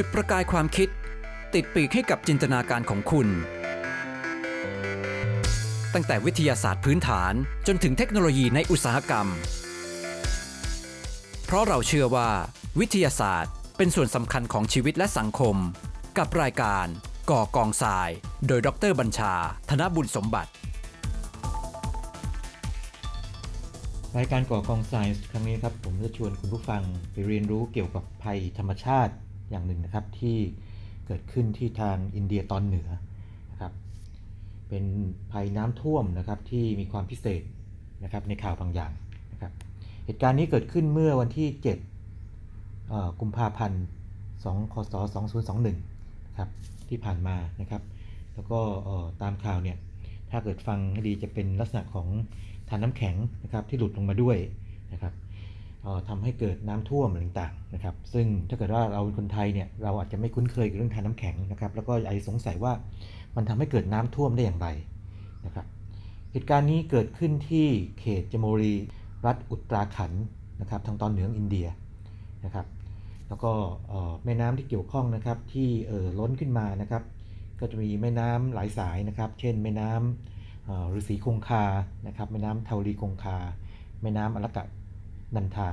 จุดประกายความคิด ติดปีกให้กับจินตนาการของคุณ ตั้งแต่วิทยาศาสตร์พื้นฐานจนถึงเทคโนโลยีในอุตสาหกรรม เพราะเราเชื่อว่า วิทยาศาสตร์เป็นส่วนสำคัญของชีวิตและสังคม กับรายการ ก่อกองทราย โดยดรบัญชา ธนบุญสมบัติรายการก่อกองไซน์ครั้งนี้ครับ ผมจะชวนคุณผู้ฟังไปเรียนรู้เกี่ยวกับภัยธรรมชาติ อย่างหนึ่งนะครับที่เกิดขึ้นที่ทางอินเดียตอนเหนือนะครับเป็นภัยน้ำท่วมนะครับที่มีความพิเศษนะครับในข่าวบางอย่างนะครับเหตุการณ์นี้เกิดขึ้นเมื่อวันที่ 7 กุมภาพันธ์ 2 คศ 2021นะครับที่ผ่านมานะครับ แล้วก็ตามข่าวเนี่ยถ้าเกิดฟังให้ดีจะเป็นลักษณะของทานน้ำแข็งนะครับที่หลุดลงมาด้วยนะครับ ทำให้เกิดน้ำท่วมอะไรต่างๆนะครับ ซึ่งถ้าเกิดว่าเราเป็นคนไทยเนี่ยเราอาจจะไม่คุ้นเคยกับเรื่องทานน้ำแข็งนะครับ แล้วก็อาจจะสงสัยว่ามันทำให้เกิดน้ำท่วมได้อย่างไรนะครับ เหตุการณ์นี้เกิดขึ้นที่เขตจมรี รัฐอุตราขันนะครับทางตอนเหนืออินเดียนะครับ แล้วก็แม่น้ำที่เกี่ยวข้องนะครับที่เอ่อล้นขึ้นมานะครับ ก็จะมีแม่น้ำหลายสายนะครับ เช่น แม่น้ำเอ่อฤาษีคงคานะครับ แม่น้ำเทาลีคงคา แม่น้ำอลกะ นันทา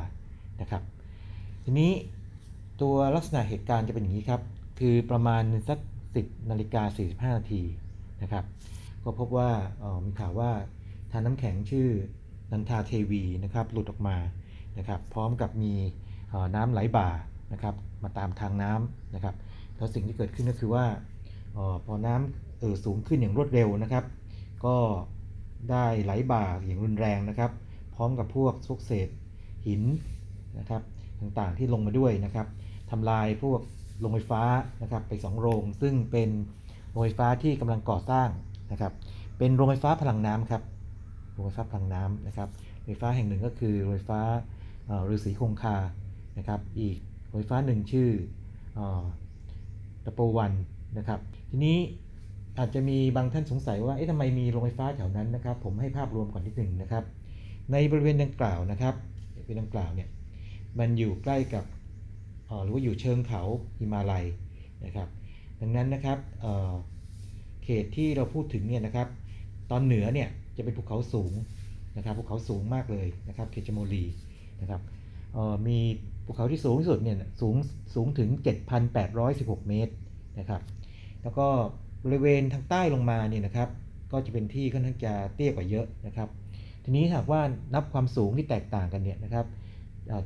นะครับ ทีนี้ตัวลักษณะเหตุการณ์จะเป็นอย่างนี้ครับ คือประมาณสัก 10นาฬิกา45นาทีนะครับ ก็พบว่าออมีข่าวว่าทานน้ำแข็งชื่อนันทาเทวีนะครับหลุดออกมานะครับ พร้อมกับมีออน้ำไหลบ่านะครับมาตามทางน้ำนะครับ แล้วสิ่งที่เกิดขึ้นก็คือว่าออพอน้ำเอ่อสูงขึ้นอย่างรวดเร็วนะครับ ก็ได้ไหลบ่าอย่างรุนแรงนะครับ พร้อมกับพวกพวกเศษ หินนะครับต่างๆที่ลงมาด้วยนะครับทำลายพวกโรงไฟฟ้านะครับไปสองโรง ซึ่งเป็นโรงไฟฟ้าที่กำลังก่อสร้างนะครับ เป็นโรงไฟฟ้าพลังน้ำครับโรงไฟฟ้าพลังน้ำนะครับโรงไฟฟ้าแห่งหนึ่งก็คือโรงไฟฟ้าฤาษีคงคานะครับ อีกโรงไฟฟ้าหนึ่งชื่อเอ่อตะโปวันนะครับ ทีนี้อาจจะมีบางท่านสงสัยว่าเอ๊ะทำไมมีโรงไฟฟ้าแถวนั้นนะครับ ผมให้ภาพรวมก่อนนิดหนึ่งนะครับ ในบริเวณดังกล่าวนะครับ บริเวณดังกล่าวเนี่ยมันอยู่ใกล้กับหรือว่าอยู่เชิงเขาหิมาลัยนะครับ ดังนั้นนะครับเเขตที่เราพูดถึงเนี่ยนะครับ ตอนเหนือเนี่ยจะเป็นภูเขาสูงนะครับภูเขาสูงมากเลยนะครับเขตจโมรีนะครับมีภูเขาที่สูงที่สุดเนี่ยสูงสูงถึง 7,816 เมตรนะครับ แล้วก็บริเวณทางใต้ลงมาเนี่ยนะครับ ก็จะเป็นที่ค่อนข้างจะเตี้ยกว่าเยอะนะครับ ทีนี้หากว่านับความสูงที่แตกต่างกันเนี่ยนะครับ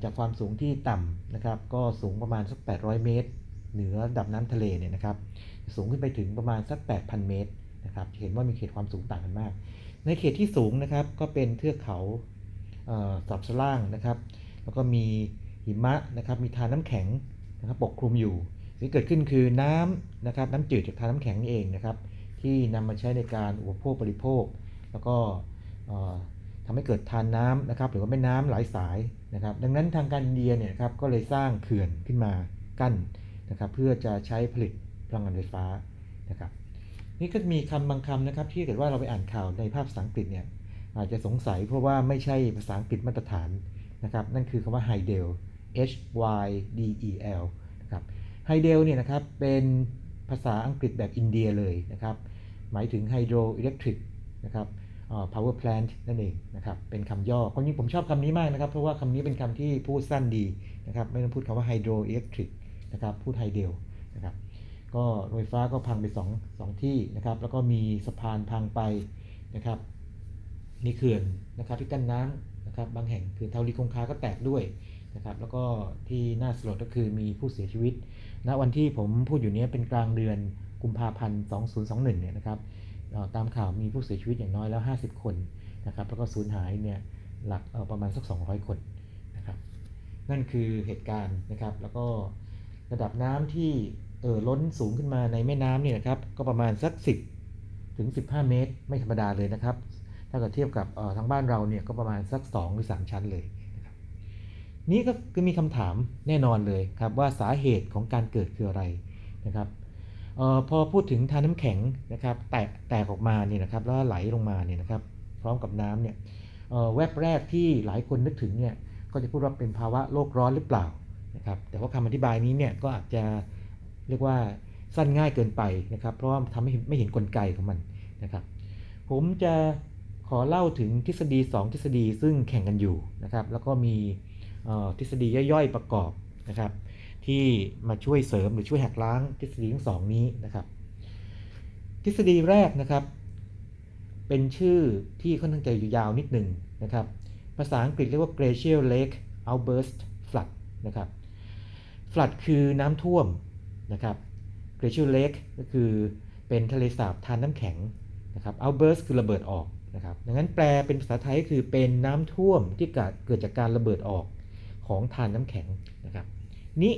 จากความสูงที่ต่ำนะครับ ก็สูงประมาณสัก 800 เมตร เหนือระดับน้ำทะเลเนี่ยนะครับ สูงขึ้นไปถึงประมาณสัก 8,000 เมตรนะครับจะเห็นว่ามีเขตความสูงต่างกันมาก ในเขตที่สูงนะครับ ก็เป็นเทือกเขาสับสล่างนะครับ แล้วก็มีหิมะนะครับ มีทานน้ำแข็งนะครับปกคลุมอยู่สิ่งที่เกิดขึ้นคือน้ำนะครับ น้ำจืดจากทานน้ำแข็งนี่เองนะครับ ที่นำมาใช้ในการอุปโภคบริโภค แล้วก็ ทำให้เกิดทานน้ำนะครับหรือว่าแม่น้ำหลายสายนะครับ ดังนั้นทางการอินเดียเนี่ยครับก็เลยสร้างเขื่อนขึ้นมากั้นนะครับเพื่อจะใช้ผลิตพลังงานไฟฟ้านะครับนี่ก็มีคำบางคำนะครับที่เกิดว่าเราไปอ่านข่าวในภาพภาษาอังกฤษเนี่ยอาจจะสงสัยเพราะว่าไม่ใช่ภาษาอังกฤษมาตรฐานนะครับนั่นคือคำว่า Hydel H Y D E L นะครับ Hydel เนี่ยนะครับเป็นภาษาอังกฤษแบบอินเดียเลยนะครับหมายถึง hydroelectric นะครับ power plant นั่นเองนะครับ เป็นคำย่อความจริงผมชอบคำนี้มากนะครับ เพราะว่าคำนี้เป็นคำที่พูดสั้นดีนะครับ ไม่ต้องพูดคำว่า hydroelectric นะครับ พูด Hydel นะครับ ก็โรงไฟฟ้าก็พังไป2อสองที่นะครับ แล้วก็มีสะพานพังไปนะครับ มีเขื่อนนะครับที่กั้นน้ำนะครับ บางแห่งเขื่อนเทาลีคงคาก็แตกด้วยนะครับ แล้วก็ที่น่าสลดก็คือมีผู้เสียชีวิตณวันที่ผมพูดอยู่นี้เป็นกลางเดือนกุมภาพันธ์ 2021 เนี่ยนะครับ ตามข่าวมีผู้เสียชีวิตอย่างน้อยแล้ว 50 คนนะครับแล้วก็สูญหายเนี่ยหลักประมาณสัก 200 คนนะครับนั่นคือเหตุการณ์นะครับ แล้วก็ระดับน้ำที่เอ่อล้นสูงขึ้นมาในแม่น้ำเนี่ยนะครับก็ประมาณสัก 10 ถึง 15 เมตร ไม่ธรรมดาเลยนะครับ ถ้าเกิดเทียบกับเอ่อทางบ้านเราเนี่ยก็ประมาณสัก 2 หรือ 3 ชั้นเลยนะครับนี่ก็คือมีคำถามแน่นอนเลยครับว่าสาเหตุของการเกิดคืออะไรนะครับ ออพอพูดถึงทานน้ำแข็งนะครับแตกแตกออกมาเนี่ยนะครับแล้วไหลลงมาเนี่ยนะครับพร้อมกับน้ำเนี่ยแวบแรกที่หลายคนนึกถึงเนี่ยก็จะพูดว่าเป็นภาวะโลกร้อนหรือเปล่านะครับแต่ว่าคำอธิบายนี้เนี่ยก็อาจจะเรียกว่าสั้นง่ายเกินไปนะครับเพราะว่าทำให้ไม่เห็นกลไกของมันนะครับผมจะขอเล่าถึงทฤษฎี 2 ทฤษฎีซึ่งแข่งกันอยู่นะครับแล้วก็มีทฤษฎีย่อยๆประกอบนะครับ ที่มาช่วยเสริมหรือช่วยหักล้างทฤษฎีทั้งสองนี้นะครับ ทฤษฎีแรกนะครับ เป็นชื่อที่ค่อนข้างจะยาวนิดหนึ่งนะครับ ภาษาอังกฤษเรียกว่า glacial lake outburst flood นะครับ flood คือน้ำท่วมนะครับ glacial lake ก็คือเป็นทะเลสาบทานน้ำแข็งนะครับ outburst คือระเบิดออกนะครับ ดังนั้นแปลเป็นภาษาไทยก็คือเป็นน้ำท่วมที่เกิดจากการระเบิดออกของทานน้ำแข็งนะครับ นี้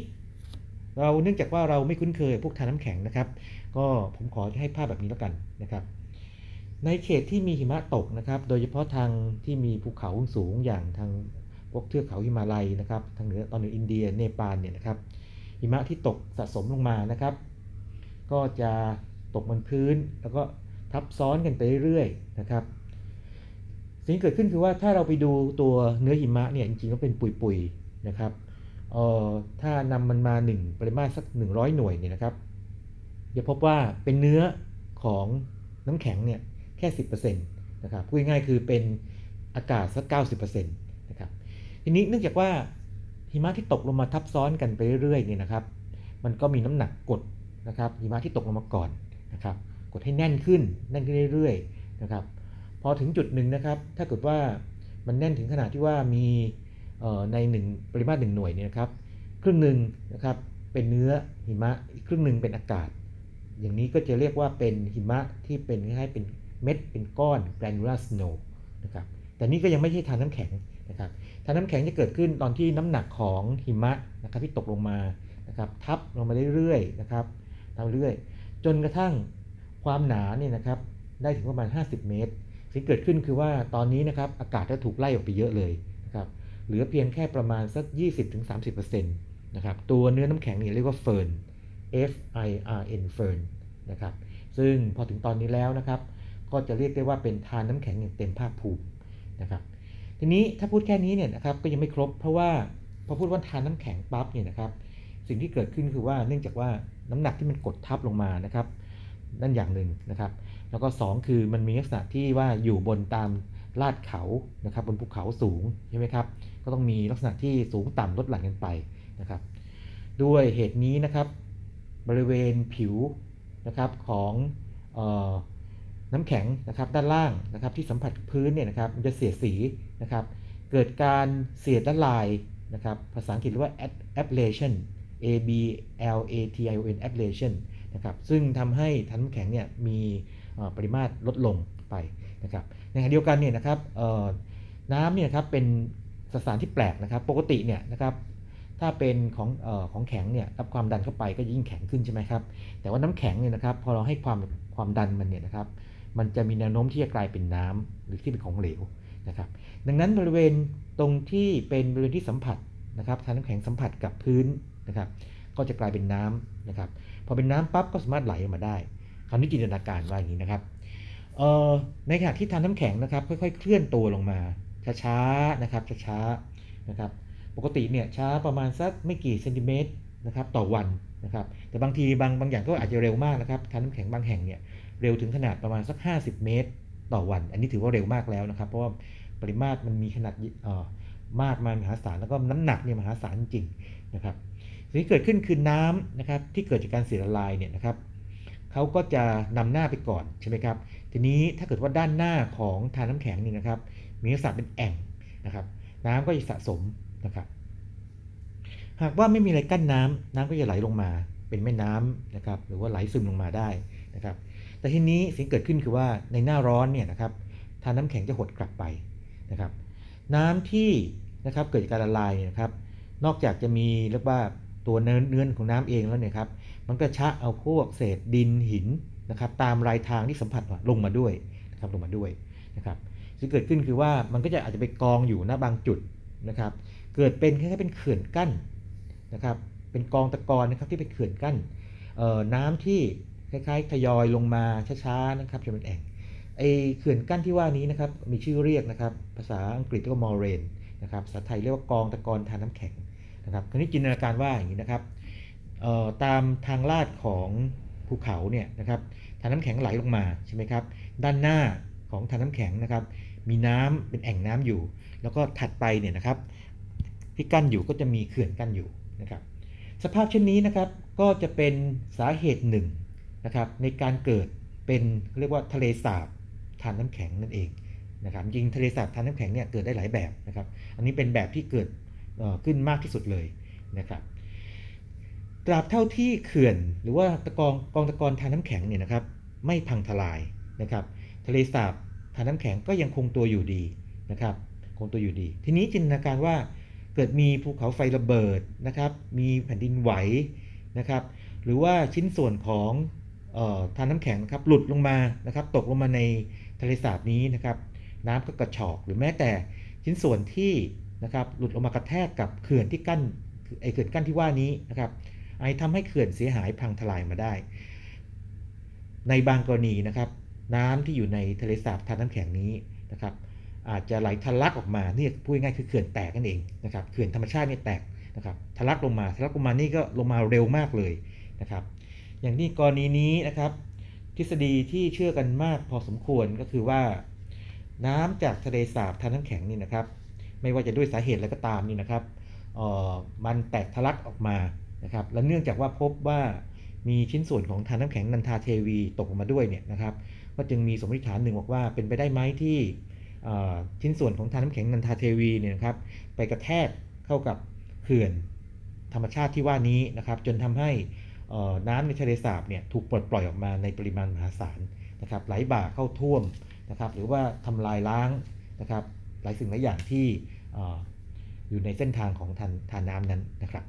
เราเนื่องจากว่าเราไม่คุ้นเคยพวกทานน้ำแข็งนะครับ ก็ผมขอให้ภาพแบบนี้แล้วกันนะครับในเขตที่มีหิมะตกนะครับ โดยเฉพาะทางที่มีภูเขาสูงอย่างทางพวกเทือกเขาหิมาลัยนะครับ ทางเหนือตอนเหนืออินเดียเนปาลเนี่ยนะครับ หิมะที่ตกสะสมลงมานะครับ ก็จะตกบนพื้น แล้วก็ทับซ้อนกันไปเรื่อยๆนะครับ สิ่งเกิดขึ้นคือว่าถ้าเราไปดูตัวเนื้อหิมะเนี่ยจริงๆก็เป็นปุยๆนะครับ เอ่อถ้านำมันมา 1 ปริมาตรสัก 100 หน่วยเนี่ยนะครับจะพบว่าเป็นเนื้อของน้ำแข็งเนี่ยแค่ 10%นะครับพูดง่ายๆคือเป็นอากาศสัก 90%นะครับทีนี้เนื่องจากว่าหิมะที่ตกลงมาทับซ้อนกันไปเรื่อยๆเนี่ยนะครับ มันก็มีน้ำหนักกดนะครับหิมะที่ตกลงมาก่อนนะครับ กดให้แน่นขึ้นแน่นขึ้นเรื่อยๆนะครับ พอถึงจุดหนึ่งนะครับ ถ้าเกิดว่ามันแน่นถึงขนาดที่ว่ามี ใน1ปริมาตร1หน่วยเนี่ยครับครึ่งหนึ่งนะครับเป็นเนื้อหิมะอีกครึ่งหนึ่งเป็นอากาศ อย่างนี้ก็จะเรียกว่าเป็นหิมะที่เป็นคล้ายๆเป็นเม็ดเป็นก้อน granular snow นะครับแต่นี่ก็ยังไม่ใช่ทานน้ำแข็งนะครับทานน้ำแข็งจะเกิดขึ้นตอนที่น้ำหนักของหิมะนะครับที่ตกลงมานะครับทับลงมาเรื่อยๆนะครับทำเรื่อยจนกระทั่งความหนาเนี่ยนะครับได้ถึงประมาณ 50 เมตรสิ่งเกิดขึ้นคือว่าตอนนี้นะครับอากาศจะถูกไล่ออกไปเยอะเลย เหลือเพียงแค่ประมาณสัก 20-30%นะครับ ตัวเนื้อน้ำแข็งเนี่ยเรียกว่าเฟิร์น F I R N เฟิร์นนะครับ ซึ่งพอถึงตอนนี้แล้วนะครับ ก็จะเรียกได้ว่าเป็นทานน้ำแข็งอย่างเต็มภาคภูมินะครับ ทีนี้ถ้าพูดแค่นี้เนี่ยนะครับก็ยังไม่ครบ เพราะว่าพอพูดว่าทานน้ำแข็งปั๊บเนี่ยนะครับสิ่งที่เกิดขึ้นคือว่าเนื่องจากว่าน้ำหนักที่มันกดทับลงมานะครับ นั่นอย่างหนึ่งนะครับ แล้วก็ 2 คือมันมีลักษณะที่ว่าอยู่บนตาม ลาดเขานะครับบนภูเขาสูงใช่ไหมครับก็ต้องมีลักษณะที่สูงต่ำลดหลั่นกันไปนะครับด้วยเหตุนี้นะครับบริเวณผิวนะครับของออน้ำแข็งนะครับด้านล่างนะครับที่สัมผัสพื้นเนี่ยนะครับมันจะเสียสีนะครับเกิดการเสียดละลายนะครับภาษาอังกฤษเรียกว่า ablation a b l a t i o n ablation นะครับซึ่งทำให้ทันน้ำแข็งเนี่ยมีปริมาตรลดลงไป นะครับในขณะเดียวกันเนี่ยนะครับน้ำเนี่ยครับเป็นสสารที่แปลกนะครับปกติเนี่ยนะครับถ้าเป็นของออของแข็งเนี่ยรับความดันเข้าไปก็ยิ่งแข็งขึ้นใช่ไหมครับแต่ว่าน้ำแข็งเนี่ยนะครับพอเราให้ความความดันมันเนี่ยนะครับมันจะมีแนวโน้มที่จะกลายเป็นน้ำหรือที่เป็นของเหลวนะครับดังนั้นบริเวณตรงที่เป็นบริเวณที่สัมผัสนะครับทานน้ำแข็งสัมผัสกับพื้นนะครับก็จะกลายเป็นน้ำนะครับพอเป็นน้ำปั๊บก็สามารถไหลออกมาได้คราวนี้จินตนาการว่าอย่างนี้นะครับ ในขณะที่ทานน้ำแข็งนะครับค่อยๆ เคลื่อนตัวลงมาช้าๆนะครับช้าๆนะครับปกติเนี่ยช้าประมาณสักไม่กี่เซนติเมตรนะครับต่อวันนะครับแต่บางทีบางบางอย่างก็อาจจะเร็วมากนะครับทานน้ำแข็งบางแห่งเนี่ยเร็วถึงขนาดประมาณสัก 50 เมตรต่อวัน อันนี้ถือว่าเร็วมากแล้วนะครับ เพราะว่าปริมาตรมันมีขนาดมากมามหาศาลแล้วก็น้ำหนักเนี่ยมหาศาลจริงนะครับสิ่งที่เกิดขึ้นคือน้ำนะครับที่เกิดจากการเสียละลายเนี่ยนะครับเขาก็จะนำหน้าไปก่อนใช่ไหมครับ ทีนี้ถ้าเกิดว่าด้านหน้าของทานน้ำแข็งนี่นะครับ มีลักษณะเป็นแอ่งนะครับ น้ำก็จะสะสมนะครับ หากว่าไม่มีอะไรกั้นน้ำน้ำก็จะไหลลงมาเป็นแม่น้ำนะครับ หรือว่าไหลซึมลงมาได้นะครับ แต่ทีนี้สิ่งเกิดขึ้นคือว่าในหน้าร้อนเนี่ยนะครับทานน้ำแข็งจะหดกลับไปนะครับ น้ำที่นะครับเกิดจากการละลายนะครับ นอกจากจะมีเรียกว่าตัวเนื้อเนื้อของน้ำเองแล้วเนี่ยครับ มันก็ชะเอาพวกเศษดินหิน นะครับตามรายทางที่สัมผัสลงมาด้วยนะครับลงมาด้วยนะครับสิ่งเกิดขึ้นคือว่ามันก็จะอาจจะไปกองอยู่ณบางจุดนะครับเกิดเป็นคล้ายๆเป็นเขื่อนกั้นนะครับเป็นกองตะกอนนะครับที่เป็นเขื่อนกั้นน้ำที่คล้ายๆทยอยลงมาช้าๆนะครับจนเป็นแอ่งไอเขื่อนกั้นที่ว่านี้นะครับมีชื่อเรียกนะครับภาษาอังกฤษเรียกว่ามอร์เรนนะครับภาษาไทยเรียกว่ากองตะกอนทานน้ำแข็งนะครับคราวนี้จินตนาการว่าอย่างนี้นะครับตามทางลาดของ ภูเขาเนี่ยนะครับทานน้ำแข็งไหลลงมาใช่ไหมครับด้านหน้าของทานน้ำแข็งนะครับ มีน้ำเป็นแอ่งน้ำอยู่ แล้วก็ถัดไปเนี่ยนะครับ ที่กั้นอยู่ก็จะมีเขื่อนกั้นอยู่นะครับสภาพเช่นนี้นะครับก็จะเป็นสาเหตุหนึ่งนะครับในการเกิดเป็นเรียกว่าทะเลสาบทานน้ำแข็งนั่นเองนะครับจริงทะเลสาบทานน้ำแข็งเนี่ยเกิดได้หลายแบบนะครับ อันนี้เป็นแบบที่เกิดขึ้นมากที่สุดเลยนะครับ ตราบเท่าที่เขื่อน หรือว่าตะกองกองตะกอนทานน้ำแข็งเนี่ยนะครับ ไม่พังทลายนะครับ ทะเลสาบทานน้ำแข็งก็ยังคงตัวอยู่ดีนะครับ คงตัวอยู่ดี ทีนี้จินตนาการว่าเกิดมีภูเขาไฟระเบิดนะครับ มีแผ่นดินไหวนะครับ หรือว่าชิ้นส่วนของออทานน้ำแข็งครับหลุดลงมานะครับ ตกลงมาในทะเลสาบนี้นะครับ น้ำก็กระชอกหรือแม้แต่ชิ้นส่วนที่นะครับหลุดลงมากระแทกกับเขื่อนที่กั้นไอเขื่อนกั้นที่ว่านี้นะครับ ไอทำให้เขื่อนเสียหายพังทลายมาได้ ในบางกรณีนะครับ น้ำที่อยู่ในทะเลสาบทานน้ำแข็งนี้นะครับอาจจะไหลทะลักออกมาเนี่ยพูดง่ายคือเขื่อนแตกนั่นเองนะครับเขื่อนธรรมชาติเนี่ยแตกนะครับทะลักลงมาทะลักลงมานี่ก็ลงมาเร็วมากเลยนะครับอย่างนี้กรณีนี้นะครับทฤษฎีที่เชื่อกันมากพอสมควรก็คือว่า น้ำจากทะเลสาบทานน้ำแข็งนี่นะครับ ไม่ว่าจะด้วยสาเหตุอะไรก็ตามนี่นะครับออมันแตกทะลักออกมา นะครับและเนื่องจากว่าพบว่ามีชิ้นส่วนของทานน้ำแข็งนันทาเทวีตกออกมาด้วยเนี่ยนะครับก็จึงมีสมมติฐานหนึ่งบอกว่าเป็นไปได้ไหมที่ชิ้นส่วนของทานน้ำแข็งนันทาเทวีเนี่ยนะครับไปกระแทกเข้ากับเขื่อนธรรมชาติที่ว่านี้นะครับจนทำให้น้ำในทะเลสาบเนี่ยถูกปลดปล่อยออกมาในปริมาณมหาศาลนะครับไหลบ่าเข้าท่วมนะครับหรือว่าทำลายล้างนะครับหลายสิ่งหลายอย่างที่เอ่ออยู่ในเส้นทางของทานทานน้ำนั้นนะครับ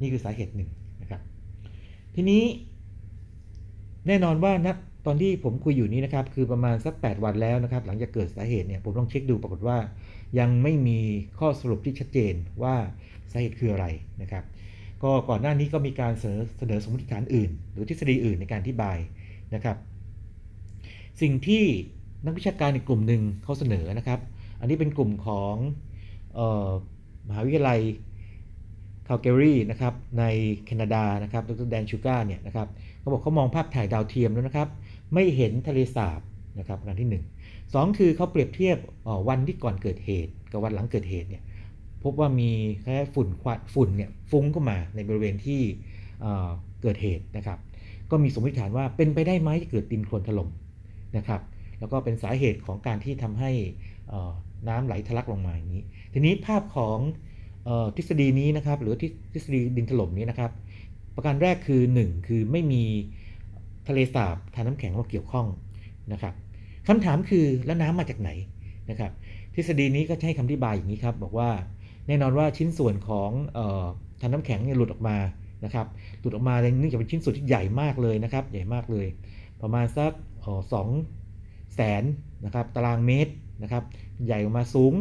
นี่คือสาเหตุหนึ่งนะครับ ทีนี้ แน่นอนว่าณตอนที่ผมคุยอยู่นี้นะครับ คือประมาณสัก 8 วันแล้วนะครับ หลังจากเกิดสาเหตุเนี่ยผมลองเช็คดูปรากฏว่า ยังไม่มีข้อสรุปที่ชัดเจนว่าสาเหตุคืออะไรนะครับ ก็ก่อนหน้านี้ก็มีการเสนอเสนอสมมติฐานอื่น หรือทฤษฎีอื่นในการอธิบายนะครับ สิ่งที่นักวิชาการอีกกลุ่มหนึ่งเขาเสนอนะครับ อันนี้เป็นกลุ่มของออมหาวิทยาลัย คาลเกอรีนะครับในแคนาดานะครับดรแดนชูการ์เนี่ยนะครับเขาบอกเขามองภาพถ่ายดาวเทียมแล้วนะครับ ไม่เห็นทะเลสาบนะครับอันที่ 1 2 คือเขาเปรียบเทียบวันที่ก่อนเกิดเหตุกับวันหลังเกิดเหตุเนี่ยพบว่ามีแค่ฝุ่นควันฝุ่นเนี่ยฟุ้งเข้ามาในบริเวณที่เกิดเหตุนะครับก็มีสมมติฐานว่าเป็นไปได้ไหมที่เกิดดินโคลนถล่มนะครับแล้วก็เป็นสาเหตุของการที่ทำให้น้ำไหลทะลักลงมาอย่างนี้ ทีนี้ภาพของ ทฤษฎีนี้นะครับหรือทฤษฎีดินถล่มนี้นะครับ ประการแรกคือ 1 คือไม่มีทะเลสาบทานน้ำแข็งมาเกี่ยวข้องนะครับคำถามคือแล้วน้ำมาจากไหนนะครับ ทฤษฎีนี้ก็ให้คำอธิบายอย่างนี้ครับ บอกว่าแน่นอนว่าชิ้นส่วนของออทานน้ำแข็งเนี่ยหลุดออกมานะครับหลุดออกมาเนื่องจากเป็นชิ้นส่วนที่ใหญ่มากเลยนะครับ ใหญ่มากเลย ประมาณสักสองแสนนะครับตารางเมตรนะครับ ใหญ่ออกมาสูง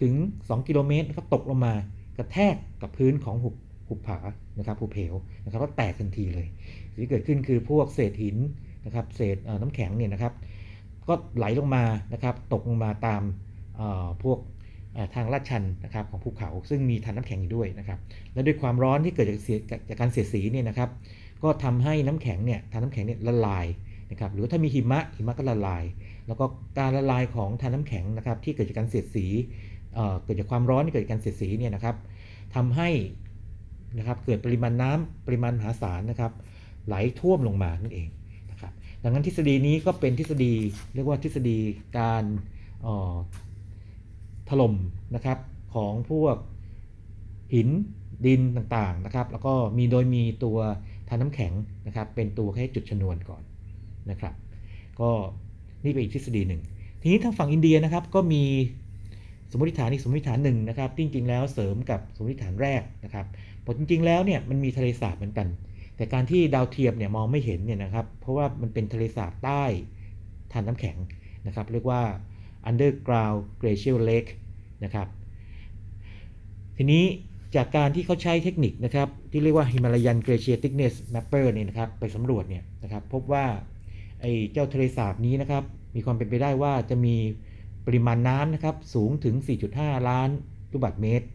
ถึง 2 กิโลเมตรนะครับตกลงมากระแทกกับพื้นของหุบหุบผานะครับหุบเหวนะครับก็แตกทันทีเลยสิ่งที่เกิดขึ้นคือพวกเศษหินนะครับเศษน้ำแข็งเนี่ยนะครับ ก็ไหลลงมานะครับ ตกลงมาตามพวกทางลาดชันนะครับของภูเขาซึ่งมีทานน้ำแข็งอยู่ด้วยนะครับ และด้วยความร้อนที่เกิดจากเสียจากการเสียดสีเนี่ยนะครับ ก็ทำให้น้ำแข็งเนี่ยทานน้ำแข็งเนี่ยละลายนะครับ หรือถ้ามีหิมะหิมะก็ละลาย แล้วก็การละลายของทานน้ำแข็งนะครับ ที่เกิดจากการเสียดสี เกิดจากความร้อนที่เกิดจากการเสียดสีเนี่ยนะครับทำให้นะครับเกิดปริมาณน้ำปริมาณมหาศาลนะครับ ไหลท่วมลงมานั่นเองนะครับ ดังนั้นทฤษฎีนี้ก็เป็นทฤษฎีเรียกว่าทฤษฎีการถล่มนะครับของพวกหินดินต่างๆนะครับ แล้วก็มีโดยมีตัวทานน้ำแข็งนะครับ เป็นตัวแค่จุดชนวนก่อนนะครับ ก็นี่เป็นอีกทฤษฎีหนึ่ง ทีนี้ทางฝั่งอินเดียนะครับก็มี สมมติฐานอีกสมมติฐานหนึ่งนะครับจริงๆแล้วเสริมกับสมมติฐานแรกนะครับเพราะจริง ๆ แล้วเนี่ยมันมีทะเลสาบเหมือนกัน แต่การที่ดาวเทียมเนี่ยมองไม่เห็นเนี่ยนะครับเพราะว่ามันเป็นทะเลสาบใต้ทานน้ำแข็งนะครับเรียกว่า underground glacial lake นะครับทีนี้จากการที่เขาใช้เทคนิคนะครับที่เรียกว่า Himalayan Glacier Thickness Mapper เนี่ยนะครับไปสำรวจเนี่ยนะครับพบว่าไอ้เจ้าทะเลสาบนี้นะครับมีความเป็นไปได้ว่าจะมี ปริมาณน้ำนะครับสูงถึง 4.5 ล้านลูกบาศก์เมตร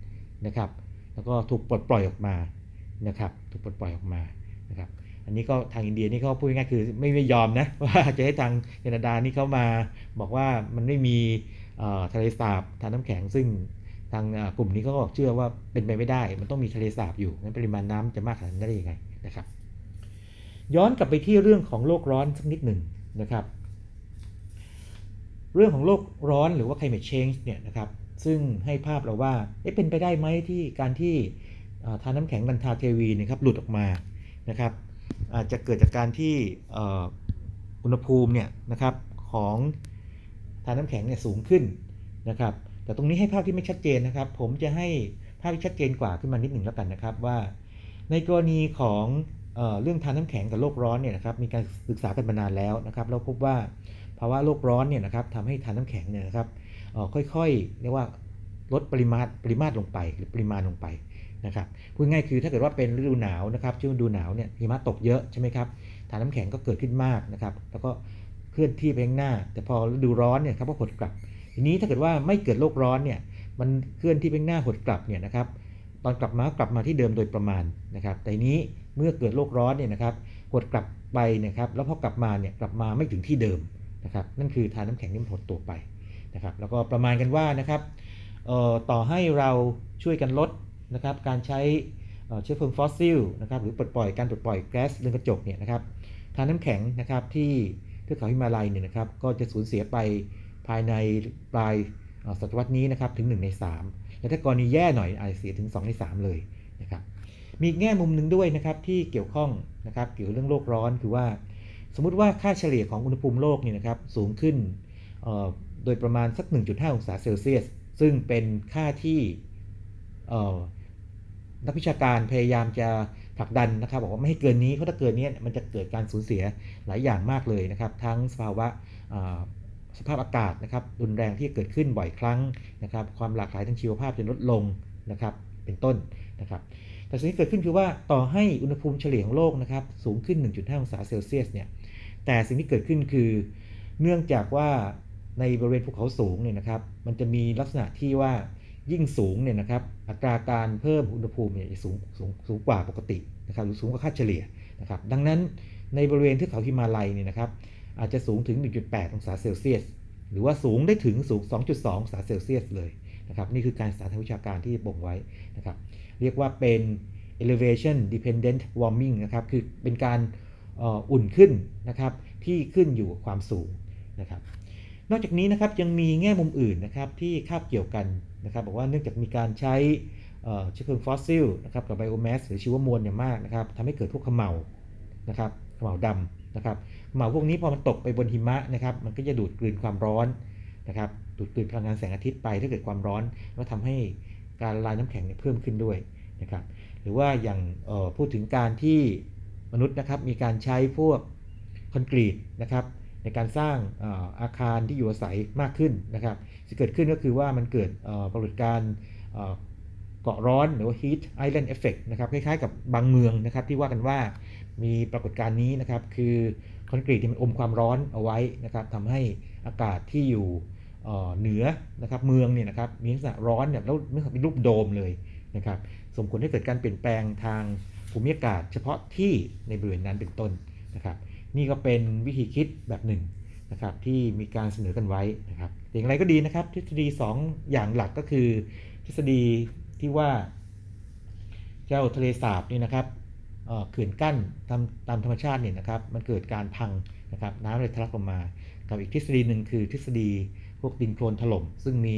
นะครับ แล้วก็ถูกปลดปล่อยออกมานะครับถูกปลดปล่อยออกมานะครับ อันนี้ก็ทางอินเดียนี่เขาพูดง่ายๆคือไม่ไม่ยอมนะว่าจะให้ทางแคนาดานี่เขามาบอกว่ามันไม่มีทะเลสาบทานน้ำแข็งซึ่งทางกลุ่มนี้เขาก็เชื่อว่าเป็นไปไม่ได้ มันต้องมีทะเลสาบอยู่งั้นปริมาณน้ำจะมากขนาดนั้นได้ยังไงนะครับ ย้อนกลับไปที่เรื่องของโลกร้อนสักนิดหนึ่งนะครับ เรื่องของโลกร้อนหรือว่า climate change เนี่ยนะครับซึ่งให้ภาพเราว่าเอ๊ะเป็นไปได้ไหมที่การที่ทานน้ำแข็งดันทาเทวีเนะครับหลุดออกมานะครับอาจจะเกิดจากการที่อุณหภูมิเนี่ยนะครับของทานน้ำแข็งเนี่ยสูงขึ้นนะครับแต่ตรงนี้ให้ภาพที่ไม่ชัดเจนนะครับ ผมจะให้ภาพที่ชัดเจนกว่าขึ้นมานิดหนึ่งแล้วกันนะครับว่า ในกรณีของเอเรื่องทานน้ำแข็งกับโลกร้อนเนี่ยนะครับมีการศึกษากันมานานแล้วนะครับเราพบว่า ภาวะโลกร้อนเนี่ยนะครับทำให้ทานน้ำแข็งเนี่ยนะครับค่อยๆเรียกว่าลดปริมาตรปริมาตรลงไปหรือปริมาณลงไปนะครับพูดง่ายคือถ้าเกิดว่าเป็นฤดูหนาวนะครับช่วงฤดูหนาวเนี่ยหิมะตกเยอะใช่ไหมครับทานน้ำแข็งก็เกิดขึ้นมากนะครับแล้วก็เคลื่อนที่ไปข้างหน้า แต่พอฤดูร้อนเนี่ยครับก็หดกลับ ทีนี้ถ้าเกิดว่าไม่เกิดโลกร้อนเนี่ยมันเคลื่อนที่ไปข้างหน้าหดกลับเนี่ยนะครับตอนกลับมากลับมาที่เดิมโดยประมาณนะครับแต่ทีนี้เมื่อเกิดโลกร้อนเนี่ยนะครับหดกลับไปนะครับแล้วพอกลับมาเนี่ยกลับมาไม่ถึงที่เดิม นะครับนั่นคือทานน้ำแข็งที่มันหดตัวไปนะครับแล้วก็ประมาณกันว่านะครับต่อให้เราช่วยกันลดนะครับการใช้เชื้อเพลิงฟอสซิลนะครับหรือปลดปล่อยการปลดปล่อยแก๊สเรือนกระจกเนี่ยนะครับทานน้ำแข็งนะครับที่เทือกเขาฮิมาลัยเนี่ยนะครับก็จะสูญเสียไปภายในปลายศตวรรษนี้นะครับถึง 1 ใน 3 และถ้ากรณีแย่หน่อยอาจจะเสียถึง 2 ใน 3 เลยนะครับมีแง่มุมหนึ่งด้วยนะครับที่เกี่ยวข้องนะครับเกี่ยวเรื่องโลกร้อนคือว่า สมมุติว่าค่าเฉลี่ยของอุณหภูมิโลกเนี่ยนะครับสูงขึ้นโดยประมาณสัก 1.5 องศาเซลเซียส ซึ่งเป็นค่าที่นักวิชาการพยายามจะผลักดันนะครับบอกว่าไม่ให้เกินนี้เพราะถ้าเกินนี้มันจะเกิดการสูญเสียหลายอย่างมากเลยนะครับ ทั้งสภาวะสภาพอากาศนะครับรุนแรงที่เกิดขึ้นบ่อยครั้งนะครับ ความหลากหลายทางชีวภาพจะลดลงนะครับ เป็นต้นนะครับ แต่สิ่งที่เกิดขึ้นคือว่าต่อให้อุณหภูมิเฉลี่ยของโลกนะครับสูงขึ้น 1.5 องศาเซลเซียสเนี่ย แต่สิ่งที่เกิดขึ้นคือ เนื่องจากว่าในบริเวณภูเขาสูงเนี่ยนะครับ มันจะมีลักษณะที่ว่ายิ่งสูงเนี่ยนะครับ อัตราการเพิ่มอุณหภูมิเนี่ยจะสูงสูงสูงกว่าปกตินะครับหรือสูงกว่าค่าเฉลี่ยนะครับ ดังนั้นในบริเวณเทือกเขาฮิมาลัยเนี่ยนะครับ อาจจะสูงถึง 1.8 องศาเซลเซียส หรือว่าสูงได้ถึงสูง 2.2 องศาเซลเซียสเลยนะครับ นี่คือการศัพท์ทางวิชาการที่บ่งไว้นะครับ เรียกว่าเป็น elevation dependent warming นะครับ คือเป็นการ อุ่นขึ้นนะครับที่ขึ้นอยู่กับความสูงนะครับนอกจากนี้นะครับยังมีแง่มุมอื่นนะครับที่คาบเกี่ยวกันนะครับบอกว่าเนื่องจากมีการใช้เชื้อเพลิงฟอสซิลนะครับกับ biomass หรือชีวมวลอย่างมากนะครับทำให้เกิดพวกเขมเหลานะครับเขมเหลาดำนะครับเขมเหลาพวกนี้พอมันตกไปบนหิมะนะครับมันก็จะดูดกลืนความร้อนนะครับดูดกลืนพลังงานแสงอาทิตย์ไปถ้าเกิดความร้อนแล้วทำให้การละลายน้ำแข็งเเพิ่มขึ้นด้วยนะครับหรือว่าอย่างพูดถึงการที่ มนุษย์นะครับมีการใช้พวกคอนกรีตนะครับในการสร้างออาคารที่อยู่อาศัยมากขึ้นนะครับที่เกิดขึ้นก็คือว่ามันเกิดปรากฏการณ์เกาะร้อนหรือว่า heat island effect นะครับคล้ายๆกับบางเมืองนะครับที่ว่ากันว่ามีปรากฏการณ์นี้นะครับคือคอนกรีตที่มันอมความร้อนเอาไว้นะครับทำให้อากาศที่อยู่เอ่อเหนือนะครับเมืองเนี่ยนะครับมีลักษณะร้อนเนี่ยแล้วเป็นรูปโดมเลยนะครับส่งผลให้เกิดการเปลี่ยนแปลงทาง ภูมิอากาศเฉพาะที่ในบริเวณนั้นเป็นต้นนะครับ นี่ก็เป็นวิธีคิดแบบหนึ่งนะครับที่มีการเสนอกันไว้นะครับแต่อย่างไรก็ดีนะครับ ทฤษฎี 2 อย่างหลักก็คือ ทฤษฎีที่ว่าเจ้าทะเลสาบนี่นะครับเขื่อนกั้นตามตามธรรมชาติเนี่ยนะครับมันเกิดการพังนะครับน้ำเลยทะลักลงมา กับอีกทฤษฎีหนึ่งคือทฤษฎีพวกดินโคลนถล่มซึ่งมี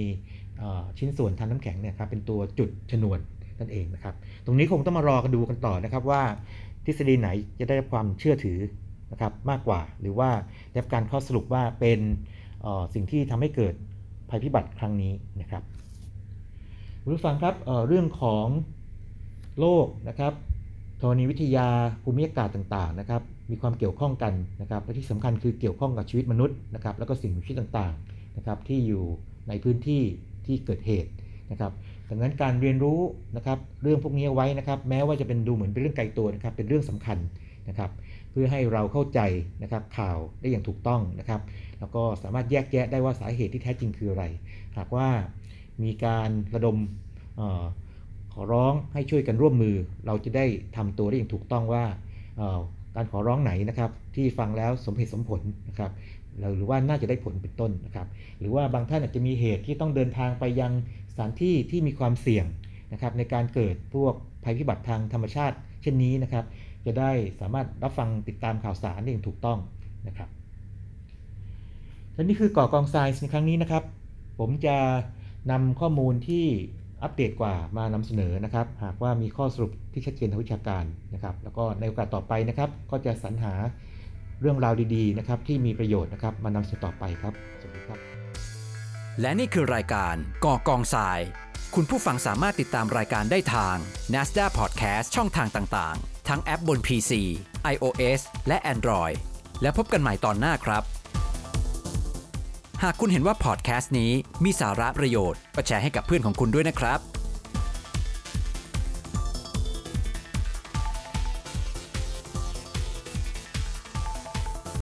ชิ้นส่วนทางน้ำแข็งเนี่ยครับเป็นตัวจุดชนวน นั่นเองนะครับ ตรงนี้คงต้องมารอกันดูกันต่อนะครับว่าทฤษฎีไหนจะได้รับความเชื่อถือนะครับมากกว่า หรือว่าได้รับการข้อสรุปว่าเป็นออสิ่งที่ทำให้เกิดภัยพิบัติครั้งนี้นะครับคุณผู้ฟังครับเเรื่องของโลกนะครับธรณีวิทยาภูมิอากาศต่างๆนะครับ มีความเกี่ยวข้องกันนะครับและที่สำคัญคือเกี่ยวข้องกับชีวิตมนุษย์นะครับ แล้วก็สิ่งมีชีวิตต่างๆนะครับที่อยู่ในพื้นที่ที่เกิดเหตุนะครับ ดังนั้นการเรียนรู้นะครับเรื่องพวกนี้ไว้นะครับ แม้ว่าจะเป็นดูเหมือนเป็นเรื่องไกลตัวนะครับ เป็นเรื่องสำคัญนะครับ เพื่อให้เราเข้าใจนะครับข่าวได้อย่างถูกต้องนะครับ แล้วก็สามารถแยกแยะได้ว่าสาเหตุที่แท้จริงคืออะไร หากว่ามีการระดมออขอร้องให้ช่วยกันร่วมมือ เราจะได้ทำตัวได้อย่างถูกต้องว่าการขอร้องไหนนะครับ ที่ฟังแล้วสมเหตุสมผลนะครับหรือว่าน่าจะได้ผลเป็นต้นนะครับ หรือว่าบางท่านอาจจะมีเหตุที่ต้องเดินทางไปยัง สถานที่ที่มีความเสี่ยงนะครับในการเกิดพวกภัยพิบัติทางธรรมชาติ เช่นนี้นะครับ จะได้สามารถรับฟังติดตามข่าวสารได้อย่างถูกต้องนะครับและนี่คือก่อกองทรายในครั้งนี้นะครับ ผมจะนำข้อมูลที่อัปเดตกว่ามานำเสนอนะครับ หากว่ามีข้อสรุปที่ชัดเจนทางวิชาการนะครับ แล้วก็ในโอกาสต่อไปนะครับ ก็จะสรรหาเรื่องราวดีๆนะครับ ที่มีประโยชน์นะครับ มานำเสนอต่อไปครับ สวัสดีครับ และนี่คือรายการก่อกองทราย คุณผู้ฟังสามารถติดตามรายการได้ทาง NASDAQ Podcast ช่องทางต่างๆ ทั้งแอปบน PC, iOS และ Android และพบกันใหม่ตอนหน้าครับ หากคุณเห็นว่าพอดแคสต์นี้มีสาระประโยชน์ก็แชร์ให้กับเพื่อนของคุณด้วยนะครับ